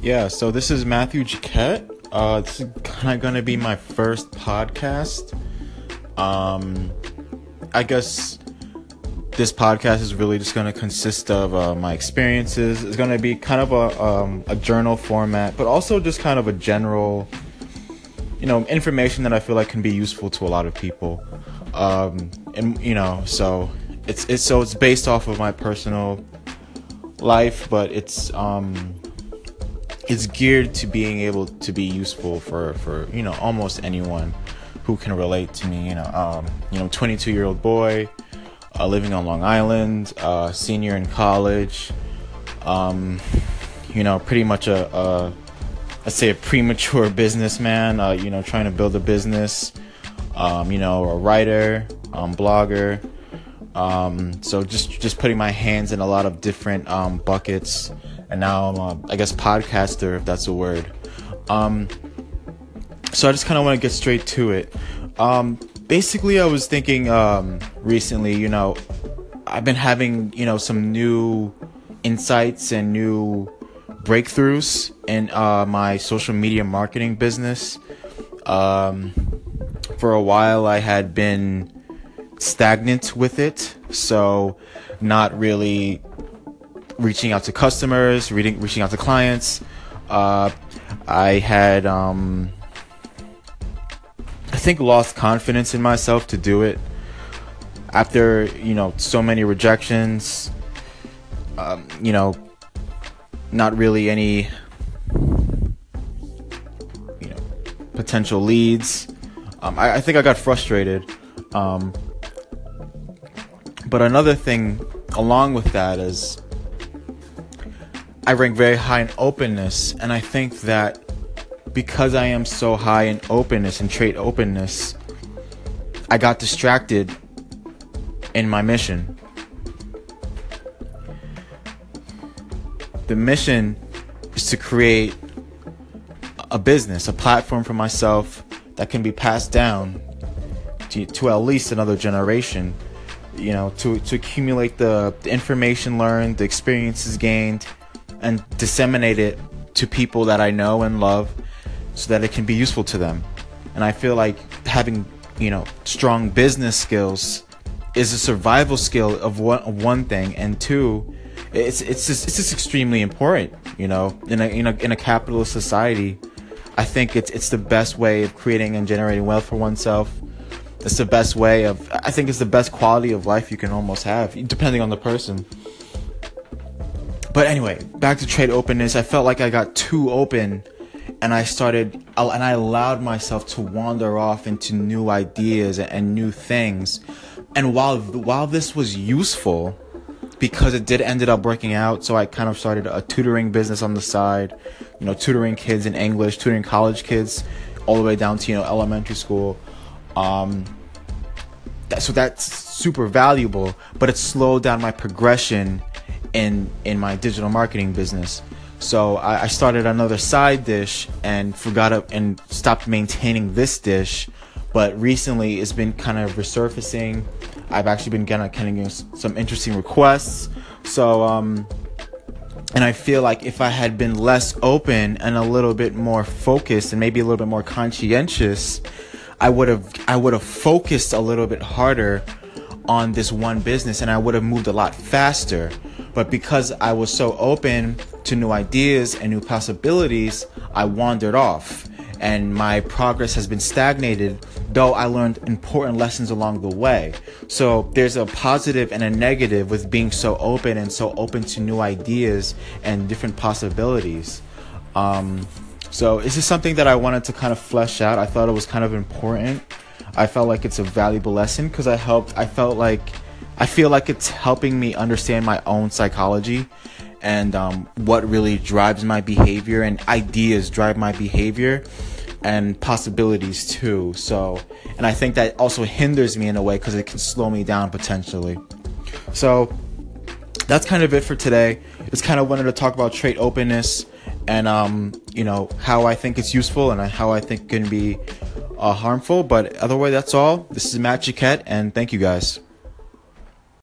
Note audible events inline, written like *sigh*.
Yeah, so this is Matthew Jaquette. Uh, is kind of going to be my first podcast. Um, I guess this podcast is really just going to consist of uh, my experiences. It's going to be kind of a, um, a journal format, but also just kind of a general, you know, information that I feel like can be useful to a lot of people. Um, and you know, so it's it's so it's based off of my personal life, but it's um it's geared to being able to be useful for for you know almost anyone who can relate to me. You know, um, you know, 22 year old boy uh, living on Long Island, uh, senior in college. Um, you know, pretty much a, a let's say a premature *laughs* businessman. Uh, you know, trying to build a business. Um, you know, a writer, um, blogger. Um, so just just putting my hands in a lot of different um, buckets and now I'm a, I guess podcaster if that's a word. Um, so I just kind of want to get straight to it. Um, basically, I was thinking um, recently, you know, I've been having you know some new insights and new breakthroughs in uh, my social media marketing business. Um, for a while, I had been stagnant with it, so not really reaching out to customers, reading, reaching out to clients. Uh, I had, um, I think, lost confidence in myself to do it after you know so many rejections. Um, you know, not really any you know potential leads. Um, I, I, think I got frustrated. Um, but another thing along with that is I rank very high in openness, and I think that because I am so high in openness and trait openness, I got distracted in my mission. The mission is to create a business, a platform for myself that can be passed down to, to at least another generation. You know, to, to accumulate the, the information learned, the experiences gained, and disseminate it to people that I know and love so that it can be useful to them. And I feel like having, you know, strong business skills is a survival skill of one, one thing and two it's it's just it's just extremely important, you know, in a in a in a capitalist society. I think it's it's the best way of creating and generating wealth for oneself. It's the best way of I think it's the best quality of life you can almost have, depending on the person. But anyway, back to trait openness. I felt like I got too open and I started and I allowed myself to wander off into new ideas and new things. And while while this was useful because it did ended up working out, so I kind of started a tutoring business on the side, you know, tutoring kids in English, tutoring college kids all the way down to, you know, elementary school. Um that, so that's super valuable, but it slowed down my progression in in my digital marketing business. So I, I started another side dish and forgot it and stopped maintaining this dish. But recently, it's been kind of resurfacing. I've actually been getting, kind of some interesting requests. So um, and I feel like if I had been less open and a little bit more focused and maybe a little bit more conscientious, I would have I would have focused a little bit harder on this one business and I would have moved a lot faster. But because I was so open to new ideas and new possibilities, I wandered off. And my progress has been stagnated, though I learned important lessons along the way. So there's a positive and a negative with being so open and so open to new ideas and different possibilities. Um, so this is something that I wanted to kind of flesh out. I thought it was kind of important. I felt like it's a valuable lesson because I helped. I felt like I feel like it's helping me understand my own psychology and um, what really drives my behavior and ideas drive my behavior and possibilities too. So, and I think that also hinders me in a way because it can slow me down potentially. So, that's kind of it for today. It's kind of wanted to talk about trait openness and um, you know how I think it's useful and how I think can be uh, harmful. But otherwise, that's all. This is Matt Jaquette, and thank you guys.